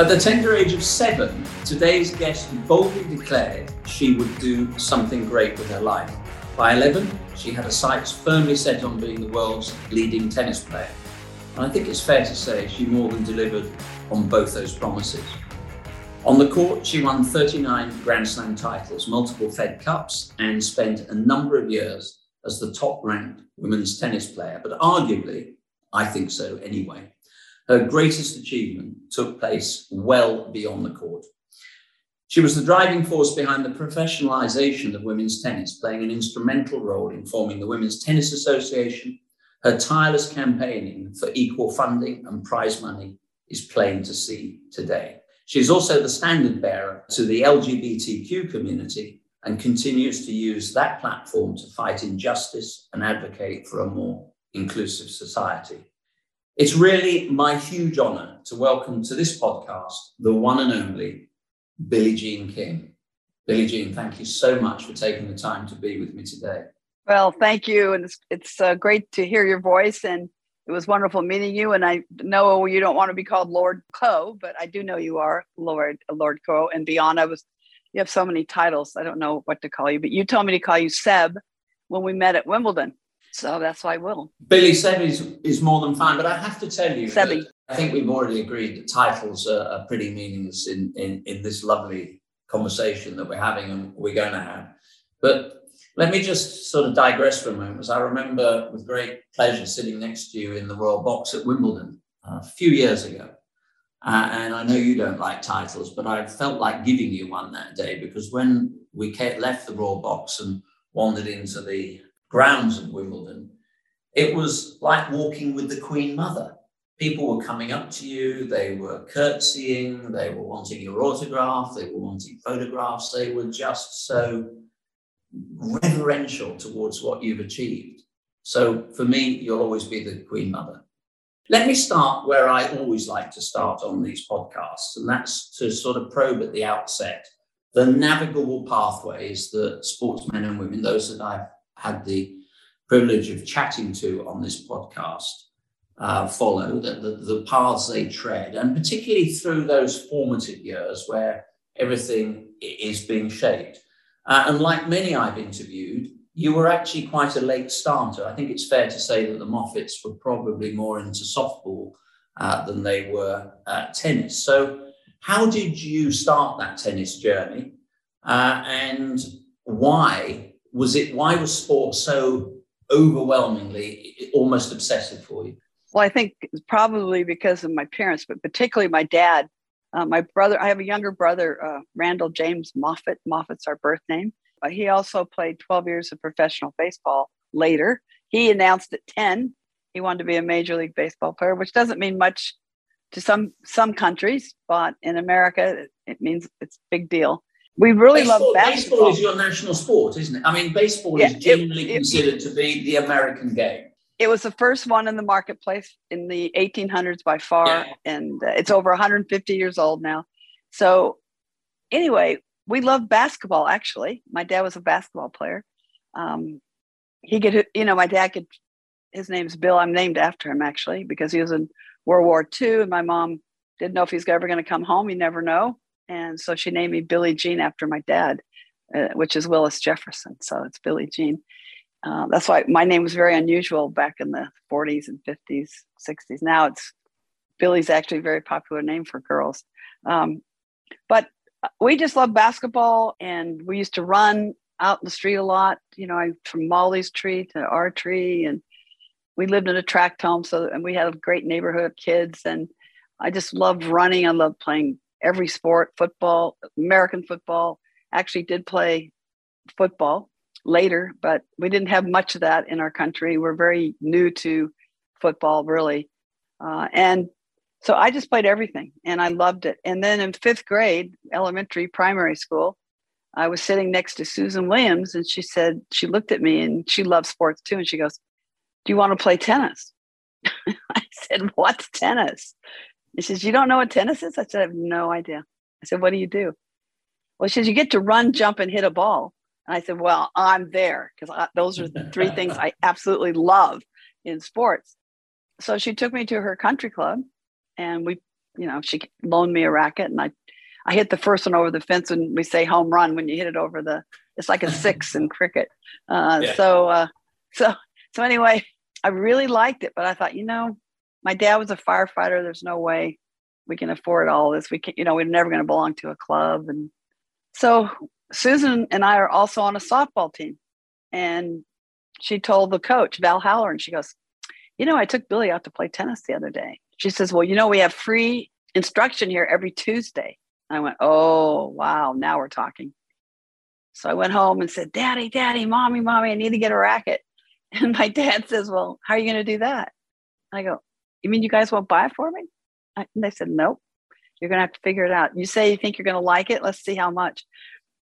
At the tender age of seven, today's guest boldly declared she would do something great with her life. By 11, she had her sights firmly set on being the world's leading tennis player. And I think it's fair to say she more than delivered on both those promises. On the court, she won 39 Grand Slam titles, multiple Fed Cups, and spent a number of years as the top ranked women's tennis player. But arguably, I think so anyway, her greatest achievement took place well beyond the court. She was the driving force behind the professionalization of women's tennis, playing an instrumental role in forming the Women's Tennis Association. Her tireless campaigning for equal funding and prize money is plain to see today. She is also the standard bearer to the LGBTQ community and continues to use that platform to fight injustice and advocate for a more inclusive society. It's really my huge honor to welcome to this podcast the one and only Billie Jean King. Billie Jean, thank you so much for taking the time to be with me today. Well, thank you. And it's, it's uh, great to hear your voice. And it was wonderful meeting you. And I know you don't want to be called Lord Coe, but I do know you are Lord Lord Coe. And beyond, I was, you have so many titles. I don't know what to call you, but you told me to call you Seb when we met at Wimbledon. So that's why I will. Billie Seb is, is more than fine, but I have to tell you, Sebby. I think we've already agreed that titles are, are pretty meaningless in, in, in this lovely conversation that we're having and we're going to have. But let me just sort of digress for a moment, as I remember with great pleasure sitting next to you in the Royal Box at Wimbledon uh, a few years ago. Uh, and I know you don't like titles, but I felt like giving you one that day because when we left the Royal Box and wandered into the grounds of Wimbledon, it was like walking with the Queen Mother. People were coming up to you, they were curtsying, they were wanting your autograph, they were wanting photographs, they were just so reverential towards what you've achieved. So for me, you'll always be the Queen Mother. Let me start where I always like to start on these podcasts, and that's to sort of probe at the outset the navigable pathways that sportsmen and women, those that I've had the privilege of chatting to on this podcast uh, follow, the, the, the paths they tread, and particularly through those formative years where everything is being shaped. Uh, and like many I've interviewed, you were actually quite a late starter. I think it's fair to say that the Moffitts were probably more into softball uh, than they were uh, tennis. So, how did you start that tennis journey, uh, and why was it why was sport so overwhelmingly almost obsessive for you? Well i think probably because of my parents but particularly my dad. Uh, my brother i have a younger brother uh, randall james Moffitt. Moffitt's our birth name. Uh, he also played 12 years of professional baseball later. He announced at 10 he wanted to be a major league baseball player which doesn't mean much to some some countries but in america it means it's a big deal we really baseball, love basketball. Baseball is your national sport, isn't it? I mean, baseball yeah, is generally it, considered it, to be the American game. It was the first one in the marketplace in the 1800s by far, yeah. and uh, it's over 150 years old now. So, anyway, we love basketball. Actually, my dad was a basketball player. Um, he could, you know, my dad could. His name's Bill. I'm named after him actually because he was in World War II, and my mom didn't know if he's ever going to come home. You never know. And so she named me Billie Jean after my dad, uh, which is Willis Jefferson. So it's Billie Jean. Uh, that's why my name was very unusual back in the 40s and 50s, 60s. Now it's Billie's actually a very popular name for girls. Um, but we just love basketball and we used to run out in the street a lot, you know, I, from Molly's tree to our tree. And we lived in a tract home. So, and we had a great neighborhood of kids. And I just loved running. I loved playing every sport, football, American football. Actually, did play football later, but we didn't have much of that in our country. We're very new to football, really. Uh, and so I just played everything and I loved it. And then in fifth grade, elementary, primary school, I was sitting next to Susan Williams and she said, she looked at me and she loves sports too. And she goes, Do you want to play tennis? I said, What's tennis? He says, You don't know what tennis is? I said, I have no idea. I said, What do you do? Well, she says, You get to run, jump, and hit a ball. And I said, Well, I'm there because those are the three things I absolutely love in sports. So she took me to her country club and we you know, she loaned me a racket and I, I hit the first one over the fence and we say home run when you hit it over the, it's like a six in cricket. Uh, yeah. So, uh, so, so anyway, I really liked it, but I thought, you know, my dad was a firefighter. There's no way we can afford all this. We can, you know, we're never going to belong to a club. And so Susan and I are also on a softball team. And she told the coach, Val Haller, and she goes, You know, I took Billie out to play tennis the other day. She says, Well, you know, we have free instruction here every Tuesday. I went, Oh, wow, now we're talking. So I went home and said, Daddy, Daddy, Mommy, Mommy, I need to get a racket. And my dad says, Well, how are you going to do that? I go, You mean you guys won't buy it for me? And they said, Nope. You're going to have to figure it out. You say you think you're going to like it. Let's see how much.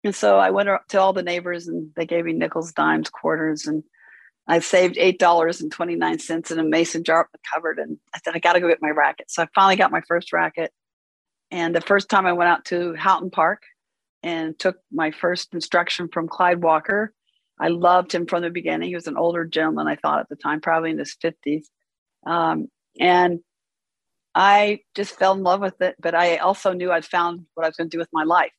And so I went to all the neighbors and they gave me nickels, dimes, quarters. And I saved $8.29 in a mason jar cupboard. And I said, I got to go get my racket. So I finally got my first racket. And the first time I went out to Houghton Park and took my first instruction from Clyde Walker, I loved him from the beginning. He was an older gentleman, I thought at the time, probably in his 50s. Um, and I just fell in love with it. But I also knew I'd found what I was going to do with my life,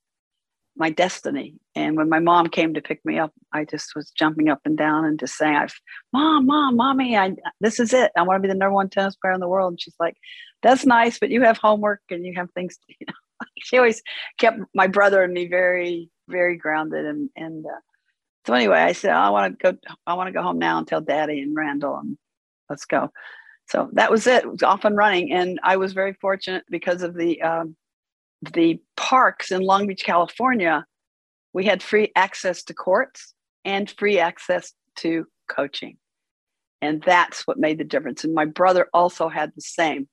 my destiny. And when my mom came to pick me up, I just was jumping up and down and just saying, "I've, mom, mom, mommy, I this is it. I want to be the number one tennis player in the world." And she's like, "That's nice, but you have homework and you have things." To, you know, she always kept my brother and me very, very grounded. And and uh, so anyway, I said, "I want to go. I want to go home now and tell Daddy and Randall, and let's go." So that was it. It was off and running, and I was very fortunate because of the um, the parks in Long Beach, California. We had free access to courts and free access to coaching, and that's what made the difference. And my brother also had the same.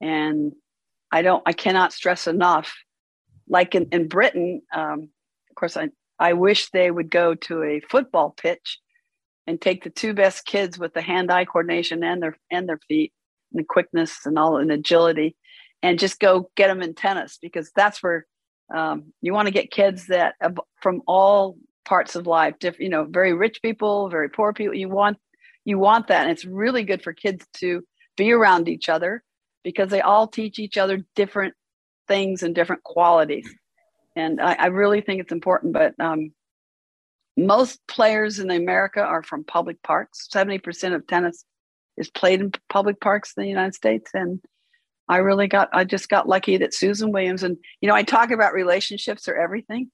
And I don't, I cannot stress enough. Like in in Britain, um, of course, I I wish they would go to a football pitch and take the two best kids with the hand-eye coordination and their and their feet and the quickness and all and agility and just go get them in tennis because that's where um, you want to get kids that from all parts of life different you know very rich people very poor people you want you want that and it's really good for kids to be around each other because they all teach each other different things and different qualities. And i, I really think it's important but um, most players in America are from public parks. 70% of tennis is played in public parks in the United States. And I really got, I just got lucky that Susan Williams, and you know, I talk about relationships are everything.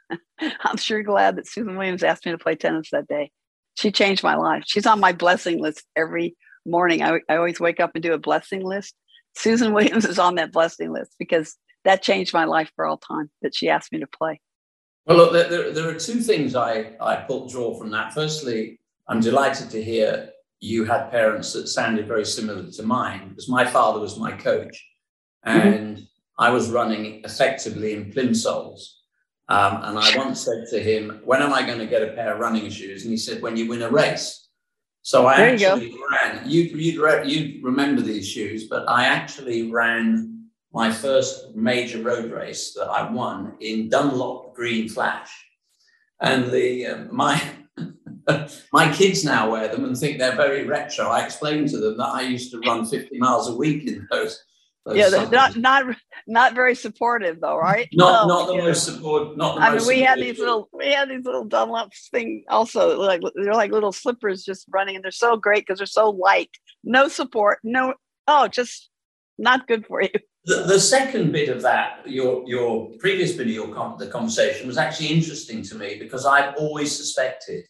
I'm sure glad that Susan Williams asked me to play tennis that day. She changed my life. She's on my blessing list every morning. I, I always wake up and do a blessing list. Susan Williams is on that blessing list because that changed my life for all time that she asked me to play. Well, look, there, there are two things I, I pull, draw from that. Firstly, I'm delighted to hear you had parents that sounded very similar to mine because my father was my coach and mm-hmm. I was running effectively in plimsolls. Um, and I once said to him, When am I going to get a pair of running shoes? And he said, When you win a race. So I there actually you ran. You, you'd, you'd remember these shoes, but I actually ran my first major road race that I won in Dunlop Green Flash. And the uh, my my kids now wear them and think they're very retro. I explained to them that I used to run 50 miles a week in those. those yeah, not not not very supportive though, right? Not not the most support. Not the I mean, we had these little we had these little Dunlop thing also like they're like little slippers just running and they're so great because they're so light. No support, no oh, just not good for you. The, the second bit of that, your your previous bit of your com- the conversation was actually interesting to me because I've always suspected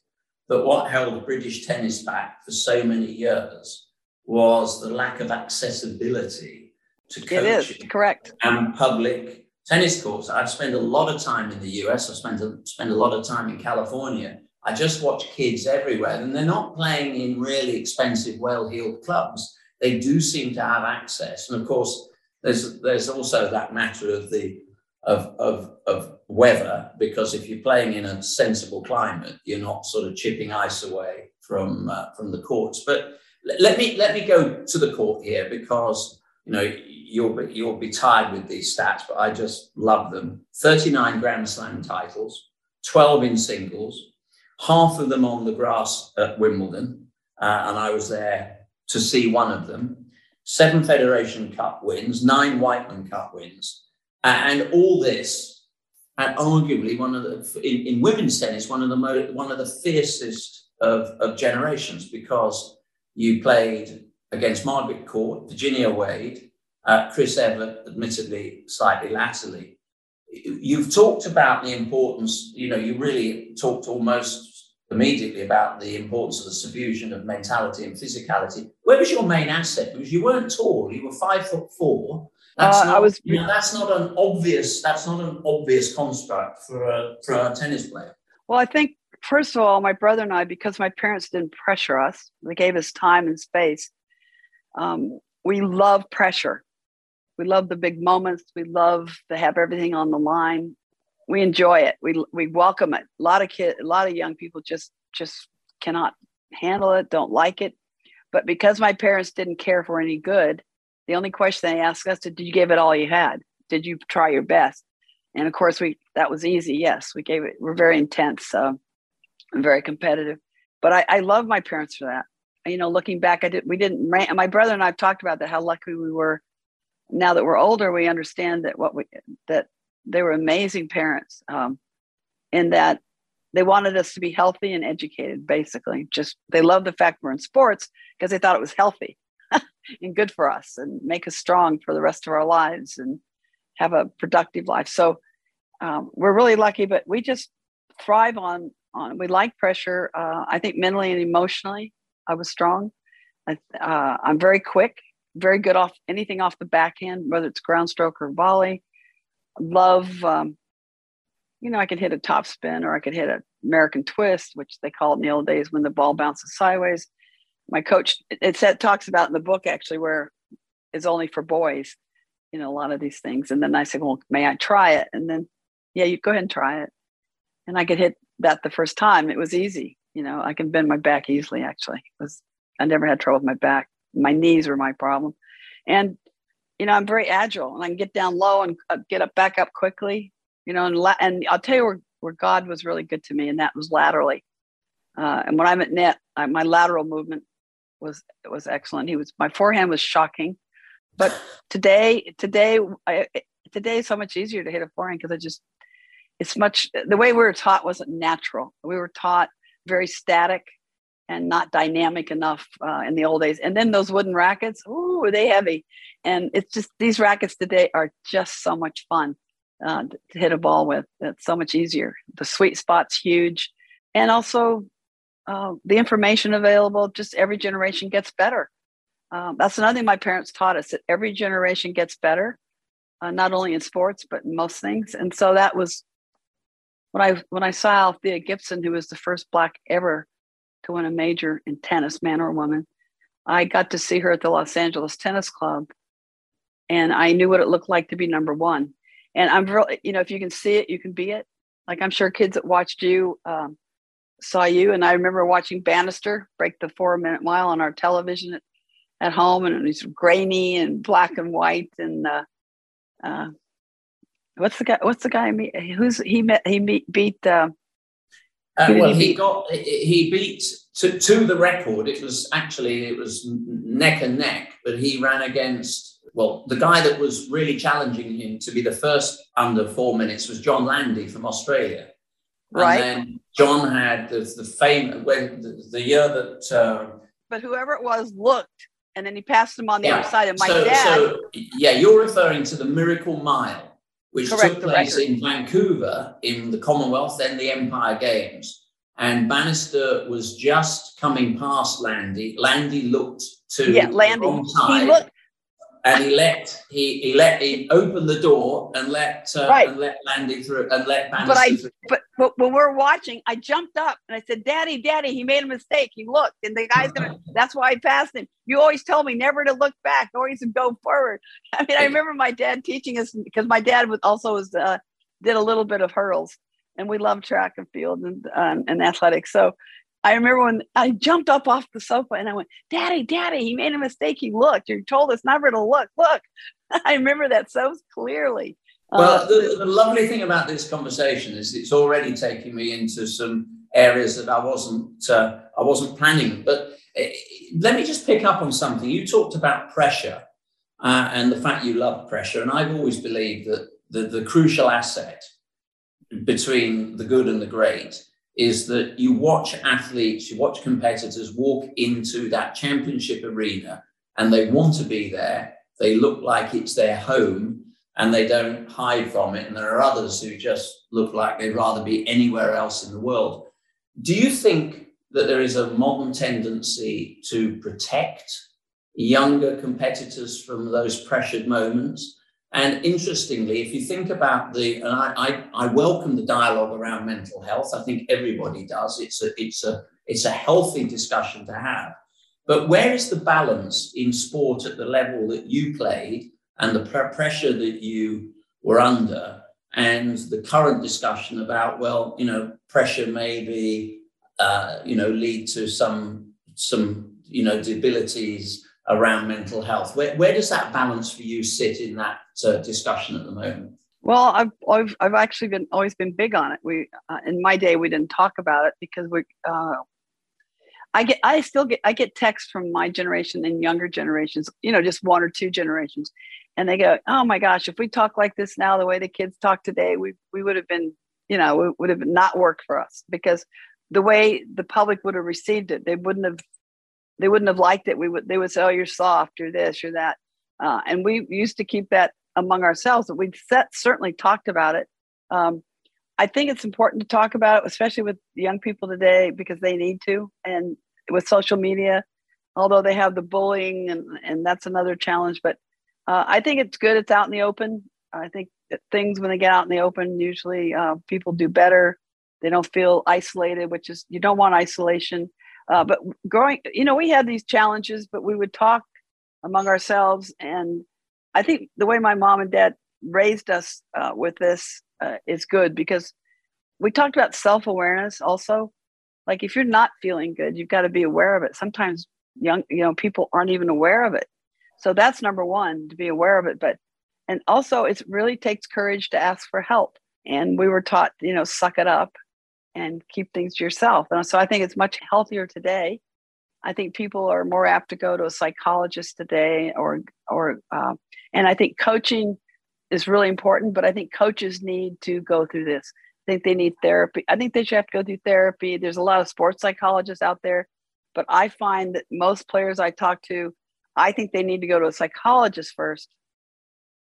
that what held British tennis back for so many years was the lack of accessibility to coaching. It is correct. And public tennis courts. I've spent a lot of time in the US. I've spent a, spent a lot of time in California. I just watch kids everywhere, and they're not playing in really expensive, well-heeled clubs. They do seem to have access, and of course there's there's also that matter of the of, of, of weather because if you're playing in a sensible climate, you're not sort of chipping ice away from uh, from the courts. But let me let me go to the court here because you know you'll be, you'll be tired with these stats, but I just love them. 39 Grand Slam titles, 12 in singles, half of them on the grass at Wimbledon, uh, and I was there to see one of them. Seven Federation Cup wins, nine Wightman Cup wins, and all this, and arguably one of the in, in women's tennis, one of the most one of the fiercest of, of generations because you played against Margaret Court, Virginia Wade, uh, Chris Evert, admittedly slightly latterly. You've talked about the importance, you know, you really talked almost immediately about the importance of the subfusion of mentality and physicality. Where was your main asset? Because you weren't tall, you were five foot four. That's uh, not, was. You know, that's not an obvious. That's not an obvious construct for a for a tennis player. Well, I think first of all, my brother and I, because my parents didn't pressure us, they gave us time and space. Um, we love pressure. We love the big moments. We love to have everything on the line we enjoy it. We we welcome it. A lot of kids, a lot of young people just just cannot handle it, don't like it. But because my parents didn't care for any good, the only question they asked us is, "Did you give it all you had? Did you try your best?" And of course, we that was easy. Yes, we gave it. We're very intense, and very competitive. But I, I love my parents for that. You know, looking back, I did. We didn't. My brother and I have talked about that. How lucky we were. Now that we're older, we understand that what we that they were amazing parents um, in that they wanted us to be healthy and educated basically. Just they loved the fact we're in sports because they thought it was healthy and good for us and make us strong for the rest of our lives and have a productive life. So um, we're really lucky but we just thrive on on we like pressure uh, i think mentally and emotionally i was strong. I, uh, i'm very quick very good off anything off the backhand whether it's ground stroke or volley love, um, you know, I could hit a top spin or I could hit an American twist, which they call it in the old days when the ball bounces sideways. My coach, it talks about in the book actually where it's only for boys, you know, a lot of these things. And then I said, well, may I try it? And then, yeah, you go ahead and try it. And I could hit that the first time. It was easy. You know, I can bend my back easily, actually. It was I never had trouble with my back. My knees were my problem. And you know, I'm very agile and I can get down low and uh, get up back up quickly, you know, and, la- and I'll tell you where, where God was really good to me. And that was laterally. Uh, and when I'm at net, I, my lateral movement was, was excellent. He was, my forehand was shocking, but today, today, I, today is so much easier to hit a forehand because I just, it's much, the way we were taught wasn't natural. We were taught very static and not dynamic enough uh, in the old days. And then those wooden rackets, ooh, are they heavy? And it's just these rackets today are just so much fun uh, to hit a ball with. It's so much easier. The sweet spot's huge, and also uh, the information available. Just every generation gets better. Um, that's another thing my parents taught us that every generation gets better, uh, not only in sports but in most things. And so that was when I when I saw Althea Gibson, who was the first black ever to win a major in tennis, man or woman. I got to see her at the Los Angeles Tennis Club, and I knew what it looked like to be number one. And I'm really, you know, if you can see it, you can be it. Like I'm sure kids that watched you um, saw you, and I remember watching Bannister break the four minute mile on our television at, at home, and it was grainy and black and white. And uh, uh, what's the guy? What's the guy? Who's he met? He meet, beat. Uh, uh, well, he got he beat to, to the record. It was actually it was neck and neck, but he ran against well the guy that was really challenging him to be the first under four minutes was John Landy from Australia. Right. And then John had the, the fame when the, the year that. Uh, but whoever it was looked, and then he passed him on the yeah. other side. And my so, dad. So yeah, you're referring to the Miracle Mile which Correct, took place in Vancouver in the Commonwealth, then the Empire Games. And Bannister was just coming past Landy. Landy looked to yeah, Landy. the wrong side. He looked, and he let he he let he opened the door and let uh, right. and let Landy through and let Bannister but I, through. But, but when we're watching, I jumped up and I said, "Daddy, Daddy, he made a mistake. He looked, and the guy's gonna. that's why I passed him. You always told me never to look back, always to go forward. I mean, I remember my dad teaching us because my dad was also was uh, did a little bit of hurdles, and we love track and field and um, and athletics. So I remember when I jumped up off the sofa and I went, Daddy, Daddy, he made a mistake. He looked. You told us never to look. Look. I remember that so clearly. Well, uh, the, the, lovely thing about this conversation is it's already taking me into some areas that I wasn't uh, I wasn't planning. But uh, let me just pick up on something. You talked about pressure uh, and the fact you love pressure. And I've always believed that the, the crucial asset between the good and the great is that you watch athletes, you watch competitors walk into that championship arena and they want to be there. They look like it's their home and they don't hide from it. And there are others who just look like they'd rather be anywhere else in the world. Do you think that there is a modern tendency to protect younger competitors from those pressured moments? And interestingly, if you think about the, and I, I, I, welcome the dialogue around mental health. I think everybody does. It's a, it's a, it's a healthy discussion to have. But where is the balance in sport at the level that you played and the pr- pressure that you were under, and the current discussion about, well, you know, pressure may be, uh, you know, lead to some some you know debilities around mental health. Where, where does that balance for you sit in that uh, discussion at the moment? Well, I've, I've, I've actually been always been big on it. We uh, in my day we didn't talk about it because we. Uh, I get I still get I get texts from my generation and younger generations, you know, just one or two generations, and they go, "Oh my gosh, if we talk like this now, the way the kids talk today, we we would have been, you know, it would have not worked for us because the way the public would have received it, they wouldn't have they wouldn't have liked it. We would they would say, "Oh, you're soft, you're this, you're that," uh, and we used to keep that among ourselves. But we set, certainly talked about it. Um, I think it's important to talk about it, especially with young people today, because they need to. And with social media, although they have the bullying, and and that's another challenge. But uh, I think it's good. It's out in the open. I think things when they get out in the open, usually uh, people do better. They don't feel isolated, which is you don't want isolation. Uh, but growing, you know, we had these challenges, but we would talk among ourselves. And I think the way my mom and dad raised us uh, with this uh, is good because we talked about self awareness also. Like if you're not feeling good, you've got to be aware of it. Sometimes young, you know, people aren't even aware of it. So that's number one to be aware of it. But and also it really takes courage to ask for help. And we were taught, you know, suck it up and keep things to yourself. And so I think it's much healthier today. I think people are more apt to go to a psychologist today, or or uh, and I think coaching is really important. But I think coaches need to go through this. I think they need therapy. I think they should have to go through therapy. There's a lot of sports psychologists out there, but I find that most players I talk to, I think they need to go to a psychologist first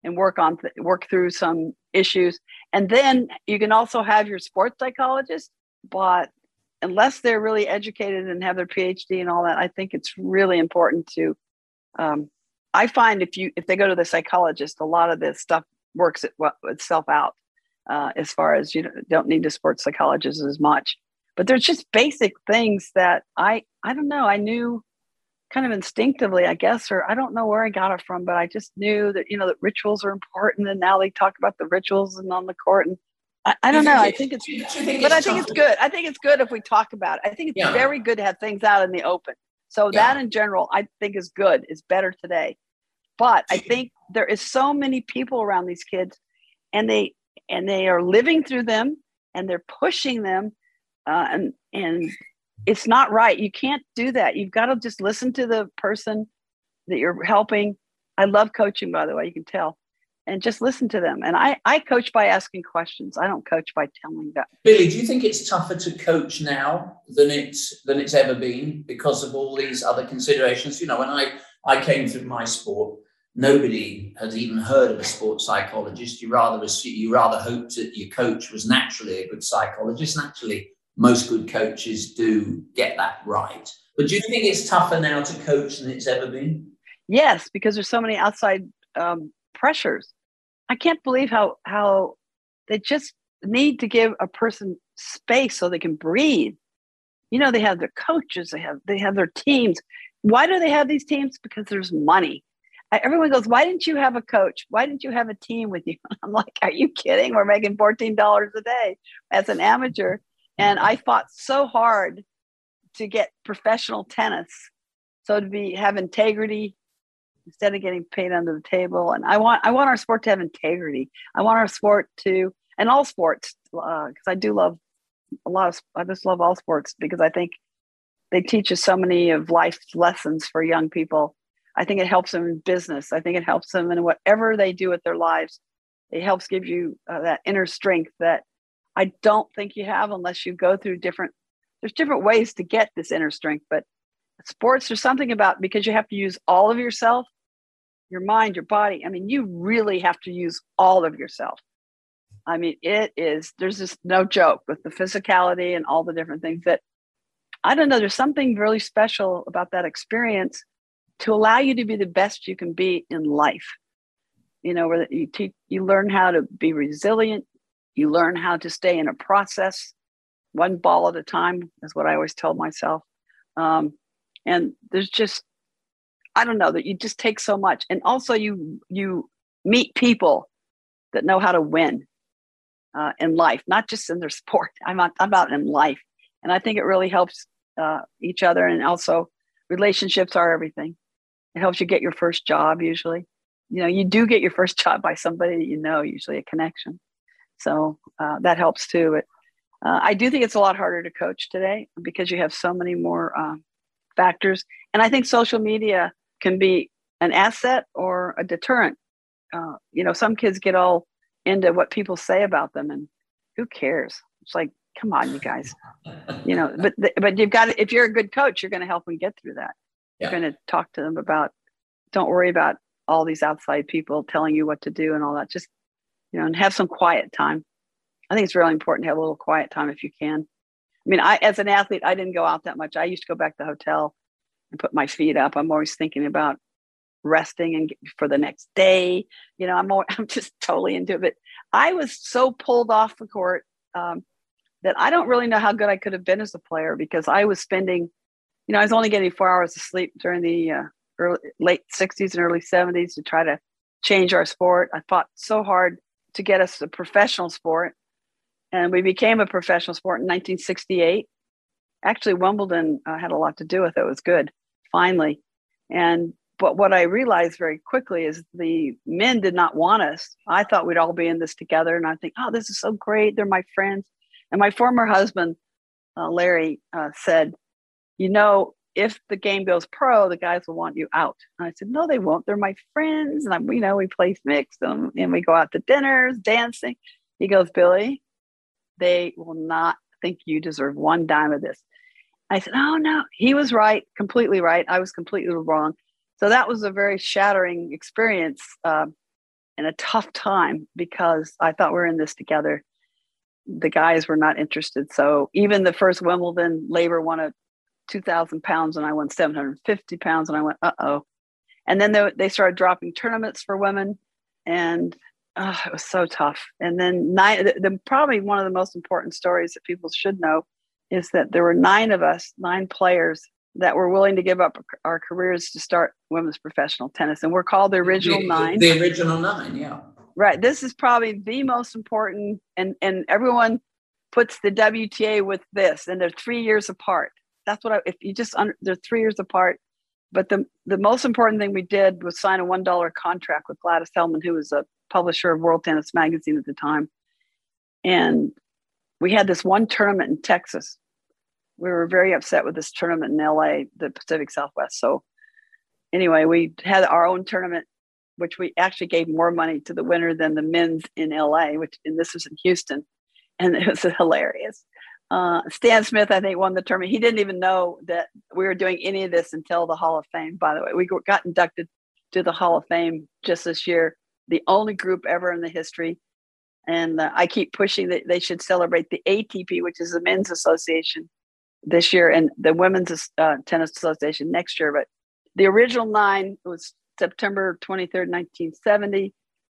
and work on th- work through some issues and then you can also have your sports psychologist but unless they're really educated and have their phd and all that i think it's really important to um, i find if you if they go to the psychologist a lot of this stuff works it, well, itself out uh, as far as you don't need to sports psychologists as much. But there's just basic things that i i don't know. I knew kind of instinctively i guess or i don't know where i got it from but i just knew that you know that rituals are important and now they talk about the rituals and on the court and I, I don't know. I think it's, think but I think it's good. I think it's good if we talk about it. I think it's yeah. very good to have things out in the open. So yeah. that in general, I think is good. Is better today. But I think there is so many people around these kids, and they and they are living through them, and they're pushing them, uh, and and it's not right. You can't do that. You've got to just listen to the person that you're helping. I love coaching, by the way. You can tell and just listen to them. And I, I coach by asking questions. I don't coach by telling them. Billie, do you think it's tougher to coach now than it's than it's ever been because of all these other considerations? You know, when I, I came through my sport, nobody had even heard of a sports psychologist. You rather you rather hoped that your coach was naturally a good psychologist. Naturally, most good coaches do get that right. But do you think it's tougher now to coach than it's ever been? Yes, because there's so many outside um, pressures. I can't believe how how they just need to give a person space so they can breathe. You know, they have their coaches, they have they have their teams. Why do they have these teams? Because there's money. Everyone goes, why didn't you have a coach? Why didn't you have a team with you? I'm like, are you kidding? We're making $14 a day as an amateur. And I fought so hard to get professional tennis. So to be have integrity, instead of getting paid under the table. And I want I want our sport to have integrity. I want our sport to and all sports because uh, I do love a lot of I just love all sports because I think they teach us so many of life's lessons for young people. I think it helps them in business. I think it helps them in whatever they do with their lives. It helps give you uh, that inner strength that I don't think you have unless you go through different. There's different ways to get this inner strength, but sports there's something about because you have to use all of yourself, your mind, your body. I mean, you really have to use all of yourself. I mean, it is. There's just no joke with the physicality and all the different things that I don't know. There's something really special about that experience to allow you to be the best you can be in life. You know, where you teach, you learn how to be resilient. You learn how to stay in a process, one ball at a time, is what I always tell myself. Um, and there's just, I don't know that you just take so much, and also you you meet people that know how to win uh, in life, not just in their sport. I'm out, I'm out in life, and I think it really helps uh, each other. And also, relationships are everything. It helps you get your first job usually. You know, you do get your first job by somebody that you know, usually a connection. So uh, that helps too. But uh, I do think it's a lot harder to coach today because you have so many more um, factors. And I think social media can be an asset or a deterrent. Uh, you know, some kids get all into what people say about them, and who cares? It's like come on, you guys. You know, but but you've got to, if you're a good coach, you're going to help them get through that. Yeah. You're going to talk to them about. Don't worry about all these outside people telling you what to do and all that. Just you know, and have some quiet time. I think it's really important to have a little quiet time if you can. I mean, I as an athlete, I didn't go out that much. I used to go back to the hotel and put my feet up. I'm always thinking about resting and for the next day. You know, I'm more, I'm just totally into it. But I was so pulled off the court. Um, that I don't really know how good I could have been as a player because I was spending, you know, I was only getting four hours of sleep during the uh, early, late 60s and early 70s to try to change our sport. I fought so hard to get us a professional sport. And we became a professional sport in 1968. Actually, Wimbledon uh, had a lot to do with it. It was good, finally. And but what I realized very quickly is the men did not want us. I thought we'd all be in this together, and I think, oh, this is so great. They're my friends. And my former husband, uh, Larry, uh, said, You know, if the game goes pro, the guys will want you out. And I said, No, they won't. They're my friends. And I'm, you know, we play mixed and, and we go out to dinners, dancing. He goes, Billie, they will not think you deserve one dime of this. I said, Oh, no. He was right, completely right. I was completely wrong. So that was a very shattering experience uh, and a tough time because I thought we are in this together the guys were not interested. So even the first Wimbledon, Laver won a 2,000 pounds and I won 750 pounds. And I went, uh oh. And then they, they started dropping tournaments for women. And uh, it was so tough. And then nine, the, the, probably one of the most important stories that people should know is that there were nine of us, nine players that were willing to give up our careers to start women's professional tennis. And we're called the original the, nine. The original nine, yeah. Right. This is probably the most important, and and everyone puts the WTA with this, and they're three years apart. That's what I. If you just under, they're three years apart, but the the most important thing we did was sign a one dollar contract with Gladys Heldman, who was a publisher of World Tennis Magazine at the time, and we had this one tournament in Texas. We were very upset with this tournament in LA, the Pacific Southwest. So anyway, we had our own tournament which we actually gave more money to the winner than the men's in LA, which and this was in Houston, and it was hilarious. Uh, Stan Smith, I think, won the tournament. He didn't even know that we were doing any of this until the Hall of Fame. By the way, we got inducted to the Hall of Fame just this year, the only group ever in the history. And uh, I keep pushing that they should celebrate the ATP, which is the men's association, this year, and the women's uh, tennis association next year. But the original nine was September 23rd, 1970,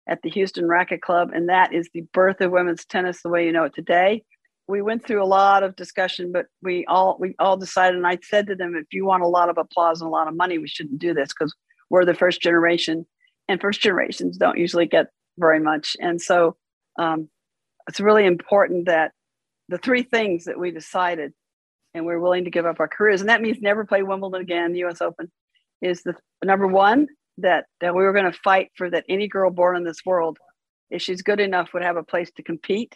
at the Houston Racquet Club. And that is the birth of women's tennis the way you know it today. We went through a lot of discussion, but we all we all decided, and I said to them, if you want a lot of applause and a lot of money, we shouldn't do this because we're the first generation, and first generations don't usually get very much. And so um, it's really important that the three things that we decided, and we're willing to give up our careers, and that means never play Wimbledon again, the U.S. Open, is the number one that that we were going to fight for that any girl born in this world if she's good enough would have a place to compete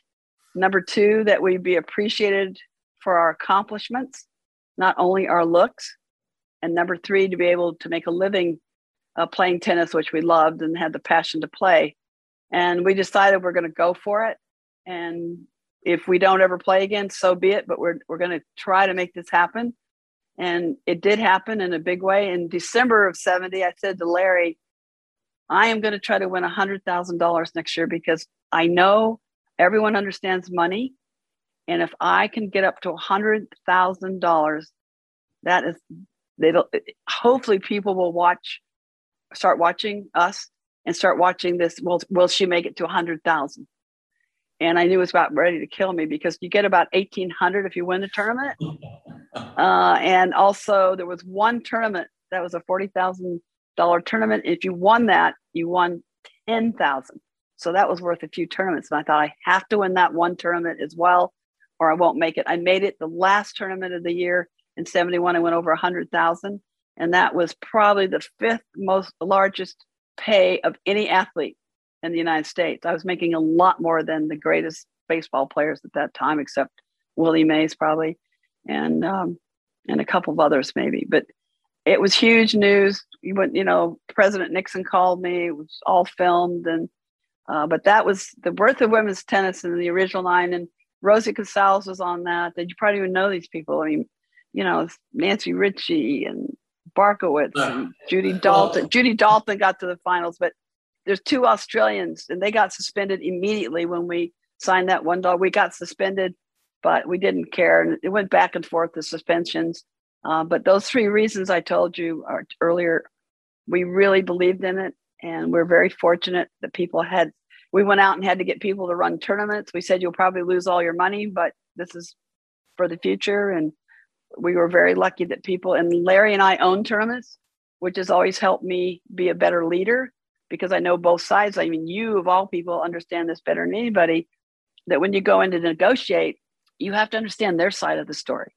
number two that we'd be appreciated for our accomplishments not only our looks, and number three, to be able to make a living uh, playing tennis, which we loved and had the passion to play. And we decided we're going to go for it. And if we don't ever play again, so be it. But we're, we're going to try to make this happen. And it did happen in a big way. In December of 70, I said to Larry, I am going to try to win $100,000 next year because I know everyone understands money. And if I can get up to $100,000, that is, they don't, hopefully people will watch, start watching us and start watching this. Will, will she make it to 100,000? And I knew it was about ready to kill me because you get about 1,800 if you win the tournament. Uh, and also, there was one tournament that was a $40,000 tournament. If you won that, you won 10,000. So that was worth a few tournaments. And I thought I have to win that one tournament as well or I won't make it. I made it the last tournament of the year in 71. I went over 100,000. And that was probably the fifth most largest pay of any athlete in the United States. I was making a lot more than the greatest baseball players at that time, except Willie Mays probably, and um, and a couple of others maybe. But it was huge news. You went, you know, President Nixon called me. It was all filmed, and uh, but that was the birth of women's tennis in the original nine. And Rosie Casals was on that. That you probably even know these people. I mean, you know, Nancy Richey and Bartkowicz and Judy Dalton. Judy Dalton got to the finals, but there's two Australians and they got suspended immediately when we signed that one dog. We got suspended, but we didn't care. And it went back and forth, the suspensions. Uh, but those three reasons I told you earlier, we really believed in it. And we're very fortunate that people had we went out and had to get people to run tournaments. We said you'll probably lose all your money, but this is for the future. And we were very lucky that people and Larry and I own tournaments, which has always helped me be a better leader because I know both sides. I mean, you of all people understand this better than anybody. That when you go in to negotiate, you have to understand their side of the story.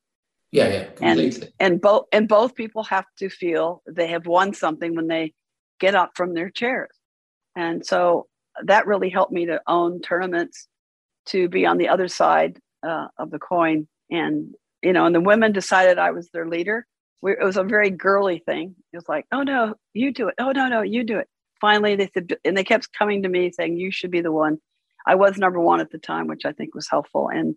Yeah, yeah, completely. And and both and both people have to feel they have won something when they get up from their chairs. And so that really helped me to own tournaments, to be on the other side uh, of the coin. And, you know, and the women decided I was their leader. We, it was a very girly thing. It was like, oh, no, you do it. Oh, no, no, you do it. Finally, they said, and they kept coming to me saying, you should be the one. I was number one at the time, which I think was helpful. And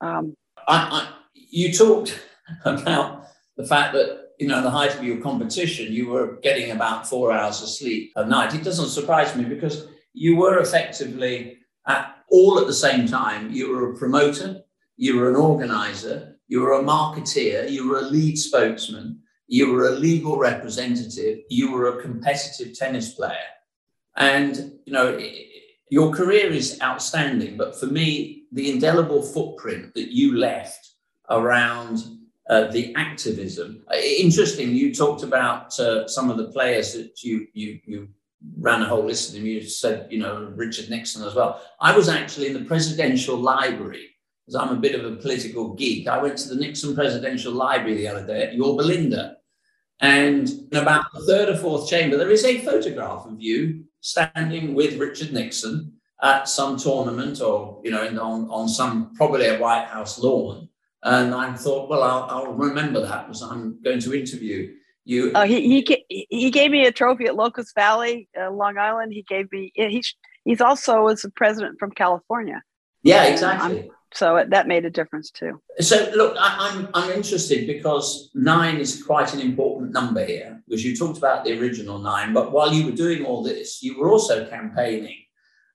um, I, I, you talked about the fact that you know, the height of your competition, you were getting about four hours of sleep a night. It doesn't surprise me because you were effectively at all at the same time. You were a promoter, you were an organizer, you were a marketeer, you were a lead spokesman, you were a legal representative, you were a competitive tennis player. And, you know, your career is outstanding, but for me, the indelible footprint that you left around uh, the activism. Interesting, you talked about uh, some of the players that you, you, you ran a whole list of them. You said, you know, Richard Nixon as well. I was actually in the presidential library because I'm a bit of a political geek. I went to the Nixon Presidential Library the other day at Yorba Linda. And in about the third or fourth chamber, there is a photograph of you standing with Richard Nixon at some tournament or, you know, on, on some probably a White House lawn. And I thought, well, I'll, I'll remember that because I'm going to interview you uh, he he he gave me a trophy at Locust Valley, uh, Long Island. He gave me he's he's also was a president from California. Yeah, exactly. I'm, so that made a difference too. So look, I, am I'm, I'm interested because nine is quite an important number here because you talked about the original nine, but while you were doing all this, you were also campaigning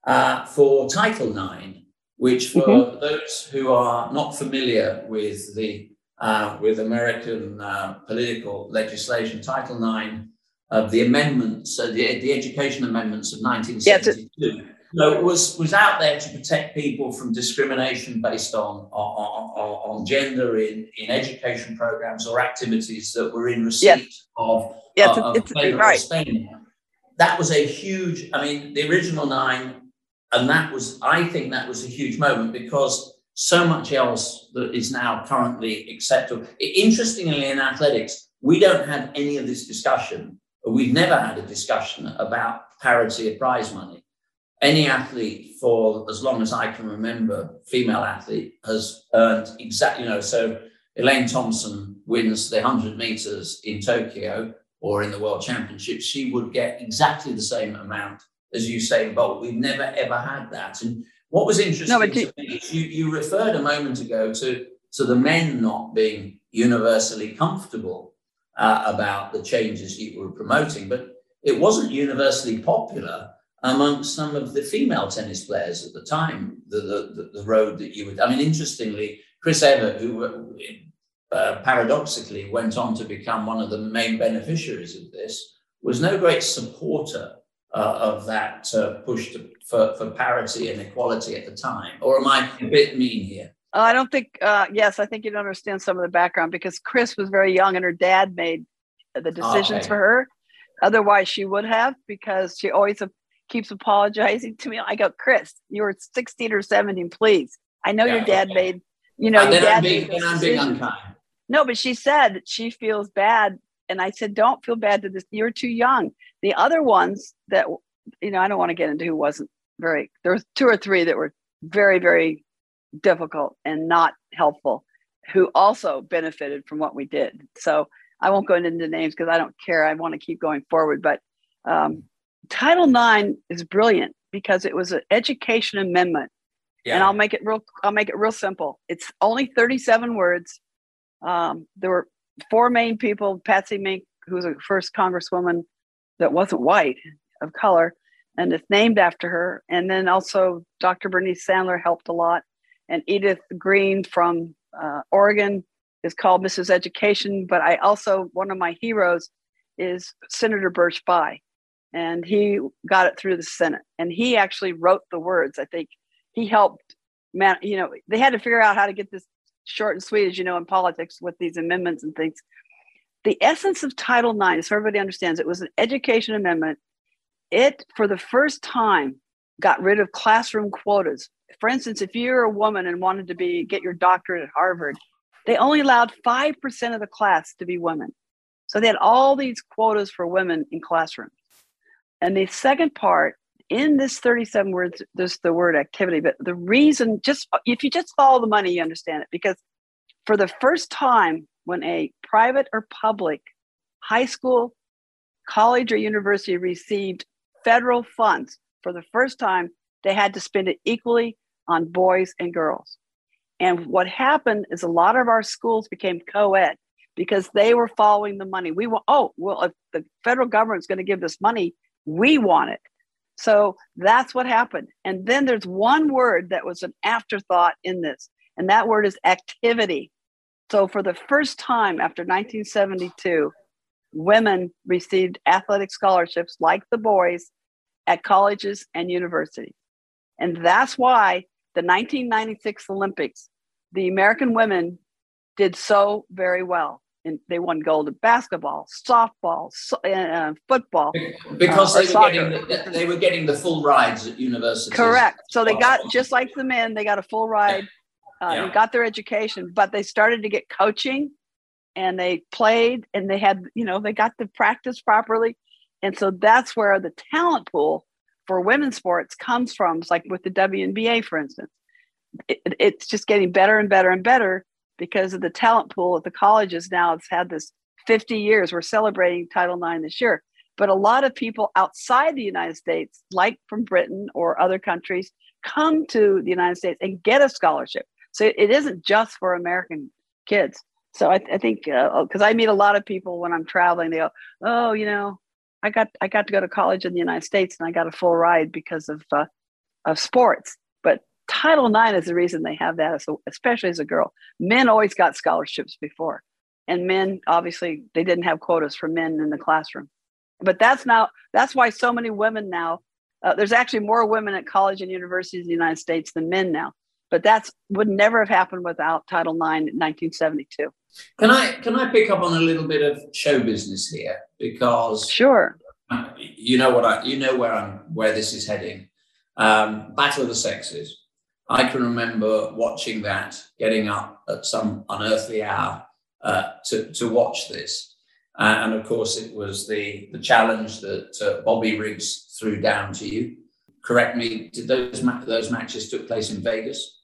uh, for Title Nine, which for mm-hmm. those who are not familiar with the uh, with American uh, political legislation, Title IX of the amendments, uh, the, the education amendments of 1972. Yes, so it was, was out there to protect people from discrimination based on, on, on, on gender in, in education programs or activities that were in receipt yes. of, yes, uh, of, it's, it's, right. Spain. That was a huge, I mean, the original nine, and that was, I think that was a huge moment because so much else that is now currently acceptable. Interestingly, in athletics, we don't have any of this discussion. We've never had a discussion about parity of prize money. Any athlete, for as long as I can remember, female athlete has earned exactly, you know, so Elaine Thompson wins the 100 meters in Tokyo or in the World Championships, she would get exactly the same amount as Usain Bolt. We've never ever had that. And what was interesting no, to me is you, you referred a moment ago to, to the men not being universally comfortable uh, about the changes you were promoting, but it wasn't universally popular amongst some of the female tennis players at the time. The, the, the, road that you would, I mean, interestingly, Chris Evert, who uh, paradoxically went on to become one of the main beneficiaries of this, was no great supporter uh, of that uh, push to, for, for parity and equality at the time. Or am I a bit mean here? Uh, I don't think, uh, yes, I think you don't understand some of the background because Chris was very young and her dad made the decisions okay. for her. Otherwise, she would have because she always keeps apologizing to me. I go, Chris, you were 16 or 17, please. I know yeah, your dad okay. made, you know, your dad being, made I'm being unkind. No, but she said she feels bad. And I said, don't feel bad to this. You're too young. The other ones that, you know, I don't want to get into who wasn't very, there was two or three that were very, very difficult and not helpful who also benefited from what we did. So I won't go into the names because I don't care. I want to keep going forward. But um, Title IX is brilliant because it was an education amendment. Yeah. And I'll make it real. I'll make it real simple. It's only 37 words. Um, there were four main people: Patsy Mink, who was the first Congresswoman that wasn't white, of color, and it's named after her. And then also Dr. Bernice Sandler helped a lot, and Edith Green from uh, Oregon is called Mrs. Education. But I also one of my heroes is Senator Birch Bayh and he got it through the Senate. And he actually wrote the words. I think he helped. Man, you know, they had to figure out how to get this short and sweet, as you know, in politics with these amendments and things. The essence of Title IX, so everybody understands, it was an education amendment. It, for the first time, got rid of classroom quotas. For instance, if you're a woman and wanted to be get your doctorate at Harvard, they only allowed 5% of the class to be women. So they had all these quotas for women in classrooms. And the second part in this 37 words, there's the word activity, but the reason just if you just follow the money, you understand it. Because for the first time, when a private or public high school, college, or university received federal funds, for the first time, they had to spend it equally on boys and girls. And what happened is a lot of our schools became co ed because they were following the money. We were, oh, well, if the federal government's going to give this money, we want it. So that's what happened. And then there's one word that was an afterthought in this, and that word is activity. So for the first time after 1972, women received athletic scholarships like the boys at colleges and universities. And that's why the 1996 Olympics, the American women did so very well and they won gold in basketball, softball, so, uh, football. Because uh, they, were getting the, they were getting the full rides at university. Correct. So they got just like the men, they got a full ride. Uh, yeah. got their education, but they started to get coaching, and they played, and they had you know they got to practice properly, and so that's where the talent pool for women's sports comes from. It's like with the WNBA, for instance. It, it's just getting better and better and better because of the talent pool at the colleges now it's had this 50 years. We're celebrating title ix this year. But a lot of people outside the united states like from britain or other countries come to the united states and get a scholarship. So it isn't just for american kids. So i, I think because uh, i meet a lot of people when i'm traveling they go oh you know i got i got to go to college in the united states and i got a full ride because of uh, of sports Title IX is the reason they have that, especially as a girl. Men always got scholarships before, and men obviously they didn't have quotas for men in the classroom. But that's now that's why so many women now. Uh, there's actually more women at college and universities in the United States than men now. But that's would never have happened without Title IX in 1972. Can I can I pick up on a little bit of show business here because sure you know what I you know where I'm where this is heading. Um, Battle of the Sexes I can remember watching that, getting up at some unearthly hour uh, to, to watch this. Uh, and of course, it was the, the challenge that uh, Bobby Riggs threw down to you. Correct me, did those, ma- those matches took place in Vegas?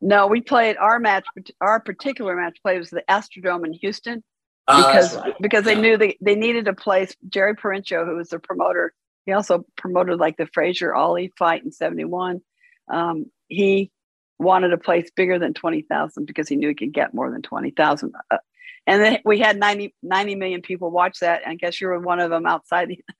No, we played our match. Our particular match play was the Astrodome in Houston Ah, because right. because they Yeah. knew they, they needed a place. Jerry Perenchio, who was the promoter, he also promoted like the Frazier Ali fight in '71. Um, he wanted a place bigger than twenty thousand because he knew he could get more than twenty thousand. Uh, and then we had 90, 90 million people watch that. And I guess you were one of them outside the.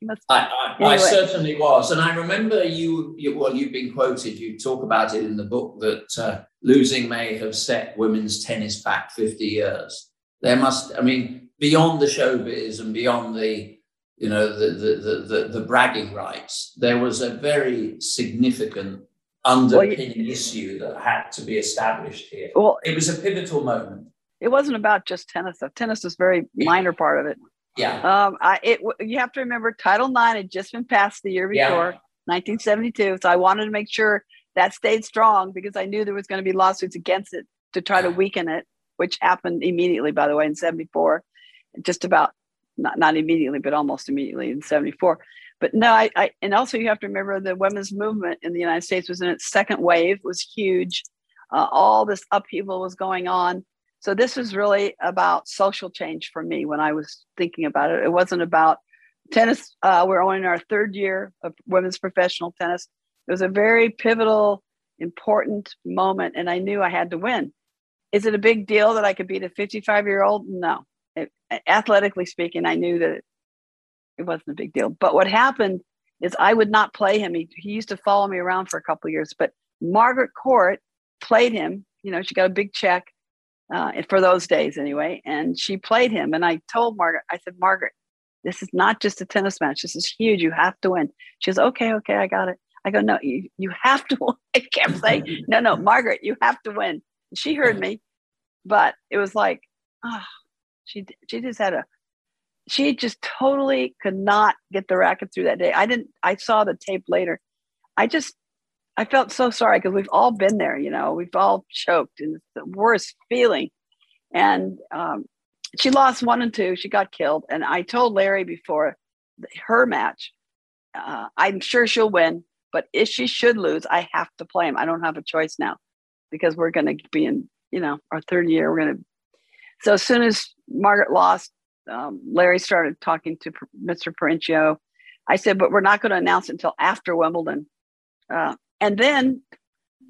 You must. I, I, I Anyway. certainly was, and I remember you, you. Well, you've been quoted. You talk about it in the book that uh, losing may have set women's tennis back fifty years. There must, I mean, beyond the showbiz and beyond the, you know, the the the, the, the bragging rights, there was a very significant underpinning issue that had to be established here. Well, It was a pivotal moment. it wasn't about just tennis. Though. Tennis was a very minor part of it. Yeah, Um, I it you have to remember Title IX had just been passed the year Yeah. before, 1972. So I wanted to make sure that stayed strong because I knew there was going to be lawsuits against it to try to weaken it, which happened immediately, by the way, in 74. Just about not not immediately, but almost immediately in 74. But no, I, I and also you have to remember the women's movement in the United States was in its second wave, was huge. Uh, all this upheaval was going on. So this was really about social change for me when I was thinking about it. It wasn't about tennis. Uh, we're only in our third year of women's professional tennis. It was a very pivotal, important moment, and I knew I had to win. Is it a big deal that I could beat a 55 year old? No. It, athletically speaking, I knew that it, wasn't a big deal. But what happened is I would not play him. He, he used to follow me around for a couple of years, but Margaret Court played him. You know, she got a big check uh, for those days anyway. And she played him. And I told Margaret, I said, Margaret, this is not just a tennis match. This is huge. You have to win. She goes, okay, okay, I got it. I go, no, you, you have to win. I kept saying, no, no, Margaret, you have to win. And she heard me, but it was like, oh, she, she just had a, she just totally could not get the racket through that day. I didn't, I saw the tape later. I just, I felt so sorry because we've all been there, you know, we've all choked and it's the worst feeling. And um, she lost one and two. She got killed. And I told Larry before her match, uh, I'm sure she'll win, but if she should lose, I have to play him. I don't have a choice now because we're going to be in, you know, our third year. We're going to. So as soon as Margaret lost, um, Larry started talking to Mr. Perenchio. I said, but we're not going to announce it until after Wimbledon. Uh, and then,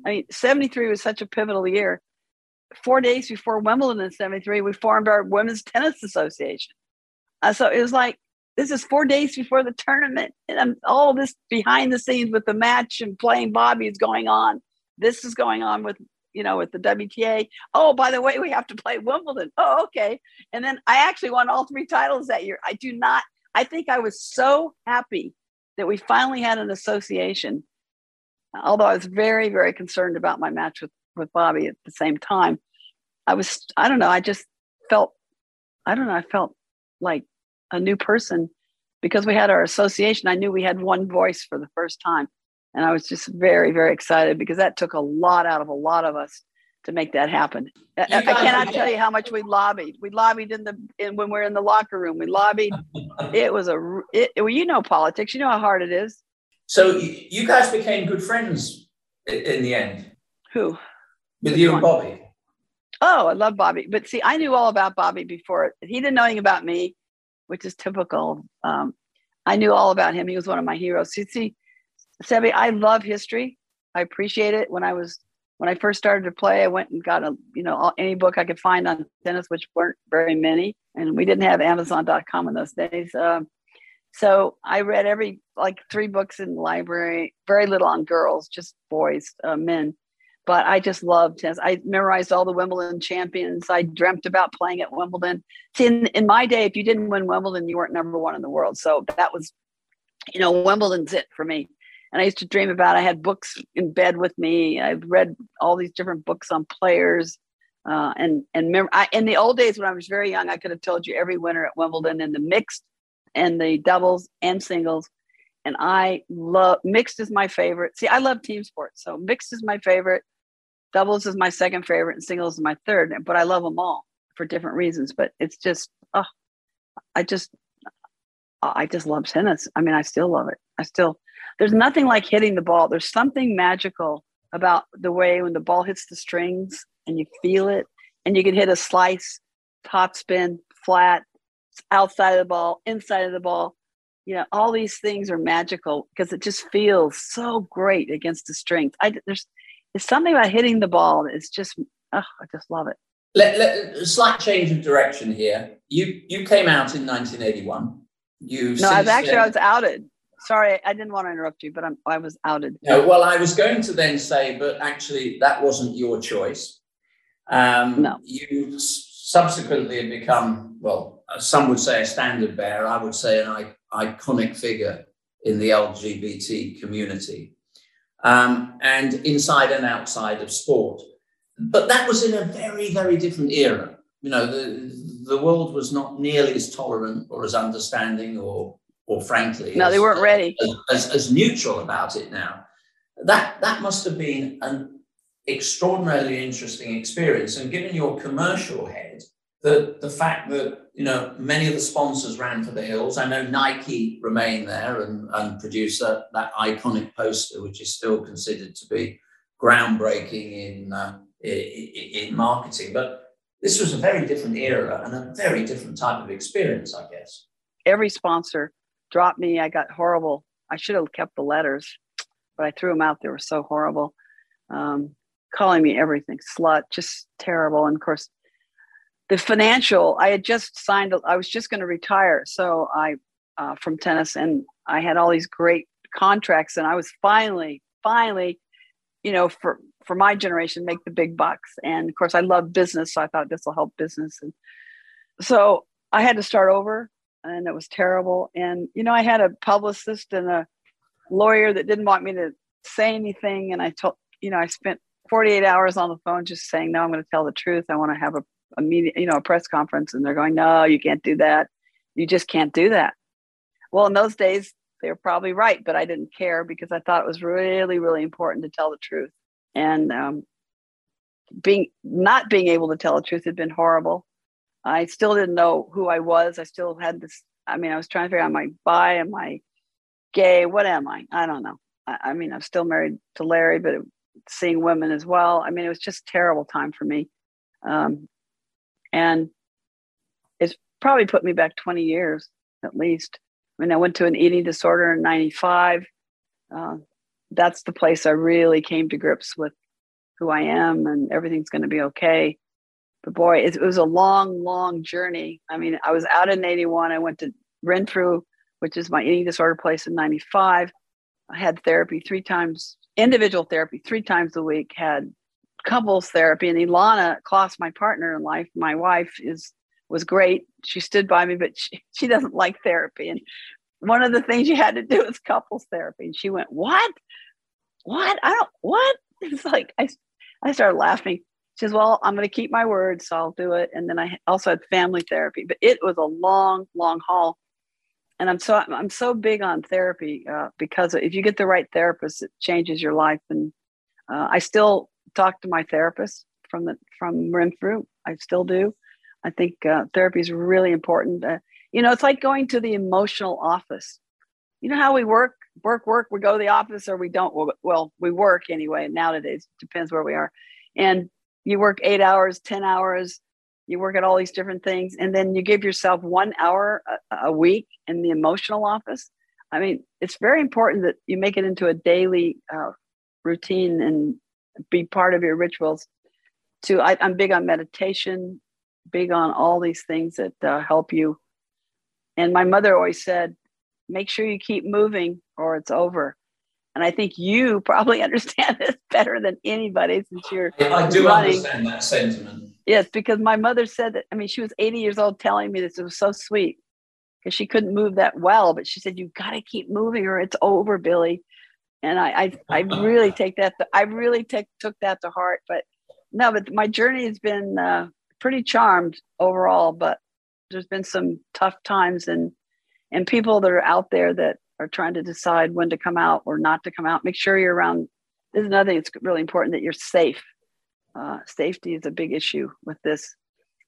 I mean, 73 was such a pivotal year. Four days before Wimbledon in 73, we formed our Women's Tennis Association. Uh, so it was like, this is four days before the tournament. And I'm, all this behind the scenes with the match and playing Bobby is going on. This is going on with, you know, with the WTA. Oh, by the way, we have to play Wimbledon. Oh, okay. And then I actually won all three titles that year. I do not, I think I was so happy that we finally had an association although I was very, very concerned about my match with, with Bobby at the same time, I was, I don't know, I just felt, I don't know, I felt like a new person because we had our association. I knew we had one voice for the first time. And I was just very, very excited because that took a lot out of a lot of us to make that happen. I, I cannot tell you how much we lobbied. We lobbied in the in, when we we're in the locker room. We lobbied. it was a it, well, you know politics. You know how hard it is. So you, you guys became good friends in the end Who? with Which you and one? Bobby. Oh, I love Bobby. But see, I knew all about Bobby before. He didn't know anything about me, which is typical. Um, I knew all about him. He was one of my heroes. See, see, Sebi, I love history. I appreciate it. When I was when I first started to play, I went and got a you know all, any book I could find on tennis, which weren't very many, and we didn't have Amazon.com in those days. Um, so I read every like three books in the library. Very little on girls, just boys, uh, men but I just loved tennis. I memorized all the Wimbledon champions. I dreamt about playing at Wimbledon. See, in, in my day, if you didn't win Wimbledon, you weren't number one in the world. So that was, you know, Wimbledon's it for me. And I used to dream about. I had books in bed with me. I've read all these different books on players. Uh, and and mem- I, in the old days when I was very young, I could have told you every winner at Wimbledon in the mixed and the doubles and singles. And I love mixed is my favorite. See, I love team sports, so mixed is my favorite doubles is my second favorite and singles is my third but i love them all for different reasons but it's just oh i just i just love tennis i mean i still love it i still there's nothing like hitting the ball there's something magical about the way when the ball hits the strings and you feel it, and you can hit a slice, top spin, flat, outside of the ball, inside of the ball. You know, all these things are magical because it just feels so great against the strings. I there's there's something about hitting the ball. It's just, oh, I just love it. Let, let, slight change of direction here. You you came out in 1981. You no, I was actually then, I was outed. Sorry, I didn't want to interrupt you, but I'm, I was outed. No, well, I was going to then say, but actually, that wasn't your choice. Um, no. You subsequently have become, well, some would say a standard bearer. I would say an iconic figure in the LGBT community, um, and inside and outside of sport. But that was in a very, very different era. You know, the the world was not nearly as tolerant or as understanding or or frankly, no, as, they weren't ready as, as, as, neutral about it now. That that must have been an extraordinarily interesting experience. And given your commercial head, the the fact that you know many of the sponsors ran for the hills. I know Nike remain there and and produce that that iconic poster, which is still considered to be groundbreaking in uh, in, in marketing, but. This was a very different era and a very different type of experience, I guess. Every sponsor dropped me. I got horrible. I should have kept the letters, but I threw them out. They were so horrible. Um, calling me everything, slut, just terrible. And of course, the financial, I had just signed, I was just going to retire. So I, uh, from tennis, and I had all these great contracts, and I was finally, finally, you know, for, for my generation, make the big bucks. And of course, I love business. So I thought this will help business. And so I had to start over and it was terrible. And you know, I had a publicist and a lawyer that didn't want me to say anything, and I told you know I spent 48 hours on the phone just saying, no, I'm going to tell the truth. I want to have a, a you know, a press conference, and they're going, no, you can't do that. You just can't do that. Well, in those days, they were probably right, but I didn't care because I thought it was really, really important to tell the truth. And um, being not being able to tell the truth had been horrible. I still didn't know who I was. I still had this. I mean, I was trying to figure out, I bi? Am I gay? What am I? I don't know. I, I mean, I'm still married to Larry, but it, seeing women as well. I mean, it was just terrible time for me. Um, and it's probably put me back 20 years at least. I mean, I went to an eating disorder in 95. Uh, that's the place I really came to grips with who I am and everything's going to be okay but boy, it, it, was a long, long journey. I mean, I was out in 81. I went to Renfrew, which is my eating disorder place in 95. I had therapy three times, individual therapy three times a week, had couples therapy. And Ilana Kloss, my partner in life, my wife, is was great. She stood by me, but she, she doesn't like therapy. And one of the things you had to do is couples therapy. And she went, What? What? I don't, what? It's like, I, I started laughing she says, Well, I'm going to keep my word, so I'll do it. And then I also had family therapy, but it was a long, long haul. And I'm so I'm so big on therapy uh, because if you get the right therapist, it changes your life. And uh, I still talk to my therapist from the from Renfrew. I still do. I think uh, therapy is really important. Uh, you know, it's like going to the emotional office. You know how we work, work, work. We go to the office or we don't. Well, we work anyway. Nowadays, depends where we are. And you work eight hours, 10 hours, you work at all these different things, and then you give yourself one hour a, a week in the emotional office. I mean, it's very important that you make it into a daily uh, routine and be part of your rituals. To I, am big on meditation, big on all these things that uh, help you. And my mother always said, make sure you keep moving or it's over. And I think you probably understand this better than anybody since you're. I do running. understand that sentiment. Yes, because my mother said that. I mean, she was 80 years old telling me this. It was so sweet because she couldn't move that well, but she said, You've got to keep moving, or it's over, Billie." And I, I, I really take that. To, I really take took that to heart. But no, but my journey has been uh, pretty charmed overall. But there's been some tough times, and and people that are out there that are trying to decide when to come out or not to come out, make sure you're around. This is another thing that's really important that you're safe. Uh, safety is a big issue with this.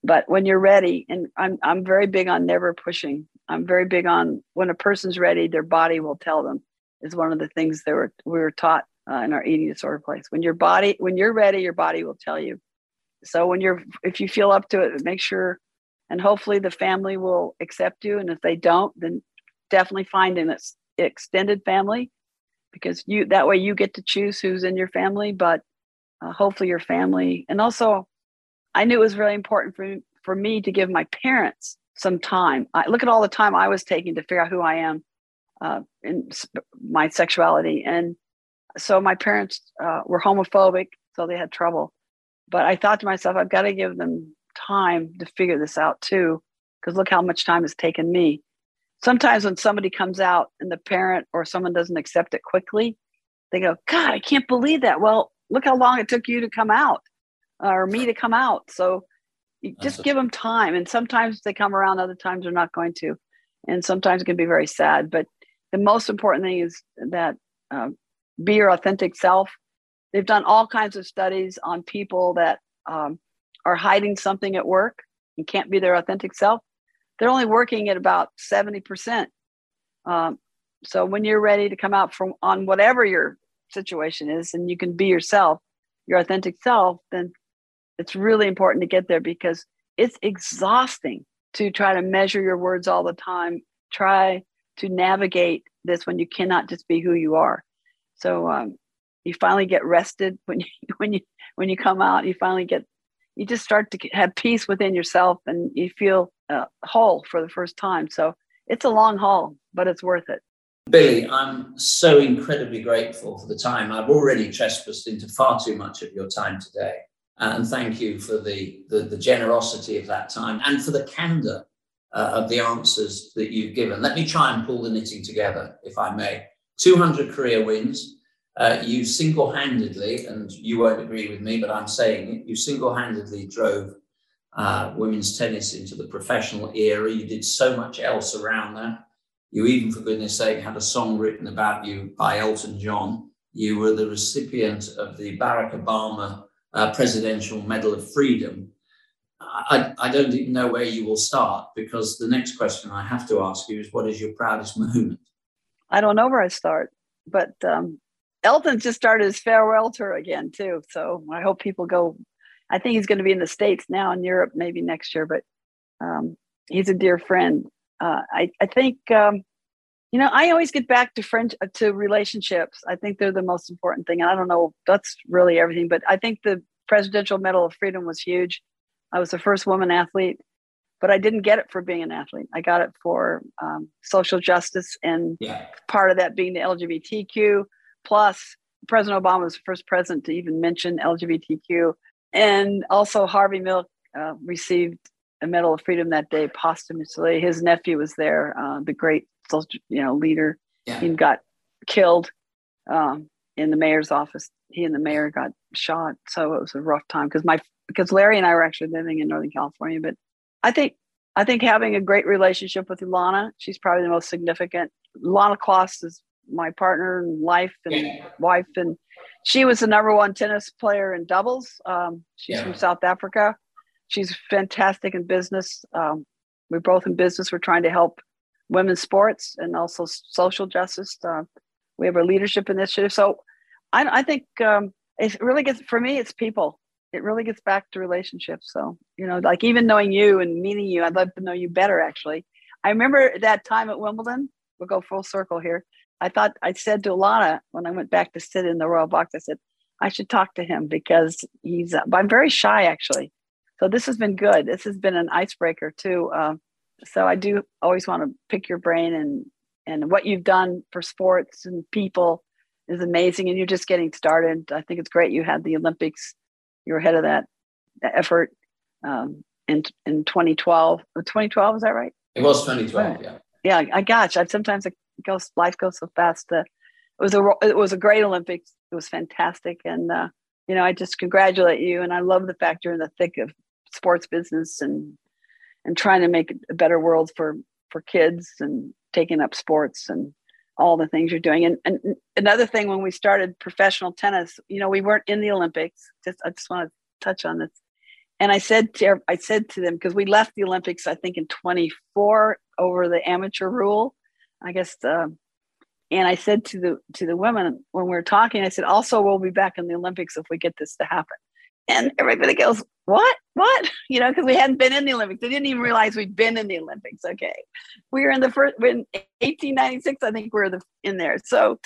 But when you're ready, and I'm, I'm very big on never pushing. I'm very big on when a person's ready, their body will tell them, is one of the things that were, we were taught uh, in our eating disorder place. When your body, when you're ready, your body will tell you. So when you're, if you feel up to it, make sure, and hopefully the family will accept you. And if they don't, then definitely find an extended family because you that way you get to choose who's in your family. But uh, hopefully your family, and also, I knew it was really important for for me to give my parents some time. I look at all the time I was taking to figure out who I am uh, in my sexuality. And so my parents uh, were homophobic, so they had trouble. But I thought to myself, I've got to give them time to figure this out too, because look how much time it's taken me. Sometimes when somebody comes out and the parent or someone doesn't accept it quickly, they go, God, I can't believe that. Well, look how long it took you to come out uh, or me to come out. So you just give them time. And sometimes they come around, other times they're not going to. And sometimes it can be very sad. But the most important thing is that uh, be your authentic self. They've done all kinds of studies on people that um, are hiding something at work and can't be their authentic self. They're only working at about 70%. Um, so when you're ready to come out from on whatever your situation is and you can be yourself, your authentic self, then it's really important to get there because it's exhausting to try to measure your words all the time. Try to navigate this when you cannot just be who you are. So um, you finally get rested when you when you when you come out. You finally get you just start to have peace within yourself, and you feel uh, whole for the first time. So it's a long haul, but it's worth it. Billie, I'm so incredibly grateful for the time. I've already trespassed into far too much of your time today. And thank you for the, the, the generosity of that time and for the candor uh, of the answers that you've given. Let me try and pull the knitting together, if I may. 200 career wins. Uh, you single handedly, and you won't agree with me, but I'm saying it, you single handedly drove uh, women's tennis into the professional era. You did so much else around that. You even, for goodness sake, had a song written about you by Elton John. You were the recipient of the Barack Obama uh, Presidential Medal of Freedom. I, I don't even know where you will start because the next question I have to ask you is what is your proudest moment? I don't know where I start, but um, Elton just started his farewell tour again too. So I hope people go. I think he's going to be in the states now in Europe maybe next year, but um, he's a dear friend. Uh, I I think um, you know I always get back to friend uh, to relationships. I think they're the most important thing. And I don't know that's really everything, but I think the Presidential Medal of Freedom was huge. I was the first woman athlete but I didn't get it for being an athlete. I got it for um, social justice, and yeah. part of that being the LGBTQ. Plus, President Obama was the first president to even mention LGBTQ, and also Harvey Milk uh, received a Medal of Freedom that day posthumously. His nephew was there, uh, the great you know leader. Yeah. He got killed um, in the mayor's office. He and the mayor got shot, so it was a rough time because my because Larry and I were actually living in Northern California, but I think I think having a great relationship with Ilana, she's probably the most significant. Ilana Kloss is my partner in life and yeah. wife, and she was the number one tennis player in doubles. Um, she's yeah. from South Africa. She's fantastic in business. Um, we're both in business. We're trying to help women's sports and also social justice. Uh, we have a leadership initiative. So I, I think um, it really gets for me. It's people it really gets back to relationships. So, you know, like even knowing you and meeting you, I'd love to know you better actually. I remember that time at Wimbledon, we'll go full circle here. I thought I said to Ilana when I went back to sit in the royal box, I said, I should talk to him because he's, uh, I'm very shy actually. So this has been good. This has been an icebreaker too. Uh, so I do always want to pick your brain and, and what you've done for sports and people is amazing. And you're just getting started. I think it's great you had the Olympics you were head of that, effort um, in in 2012. 2012 is that right? It was 2012. Yeah. Yeah, I got you. Sometimes it goes, life goes so fast. Uh, it was a it was a great Olympics. It was fantastic, and uh, you know I just congratulate you. And I love the fact you're in the thick of sports business and and trying to make a better world for for kids and taking up sports and all the things you're doing. And, and another thing, when we started professional tennis, you know, we weren't in the Olympics. Just I just want to touch on this. And I said to I said to them because we left the Olympics, I think in 24 over the amateur rule. I guess uh, And I said to the to the women when we were talking, I said, also we'll be back in the Olympics if we get this to happen. And everybody goes, What? What? You know, because we hadn't been in the Olympics. They didn't even realize we'd been in the Olympics. Okay. We were in the first in 1896, I think we are the in there. So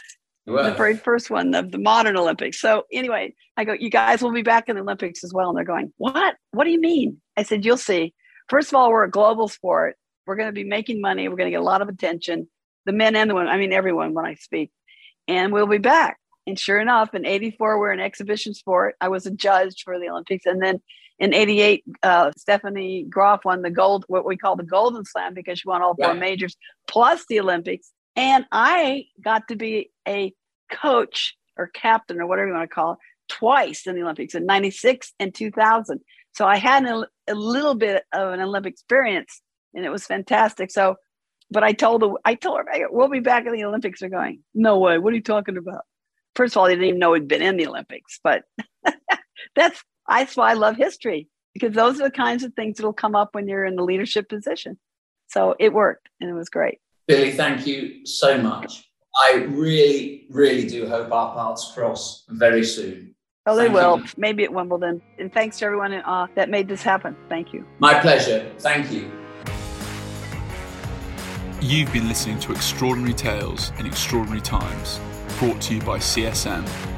the very first one of the modern Olympics. So anyway, I go, you guys will be back in the Olympics as well. And they're going, what? What do you mean? I said, you'll see. First of all, we're a global sport. We're going to be making money. We're going to get a lot of attention. The men and the women, I mean, everyone when I speak. And we'll be back. And sure enough, in 84, we're an exhibition sport. I was a judge for the Olympics. And then in 88, uh, Stephanie Graf won the gold, what we call the Golden Slam, because she won all four yeah. majors plus the Olympics. And I got to be a coach or captain or whatever you want to call it twice in the Olympics in 96 and 2000. So I had an, a little bit of an Olympic experience and it was fantastic. So, but I told her, I told her, we'll be back in the Olympics. They're going, no way. What are you talking about? First of all, they didn't even know we'd been in the Olympics, but that's, that's why I love history because those are the kinds of things that'll come up when you're in the leadership position. So it worked and it was great. Billie, thank you so much. I really, really do hope our paths cross very soon. Oh, they Thank will. You. Maybe at Wimbledon. And thanks to everyone uh, that made this happen. Thank you. My pleasure. Thank you. You've been listening to Extraordinary Tales in Extraordinary Times, brought to you by CSN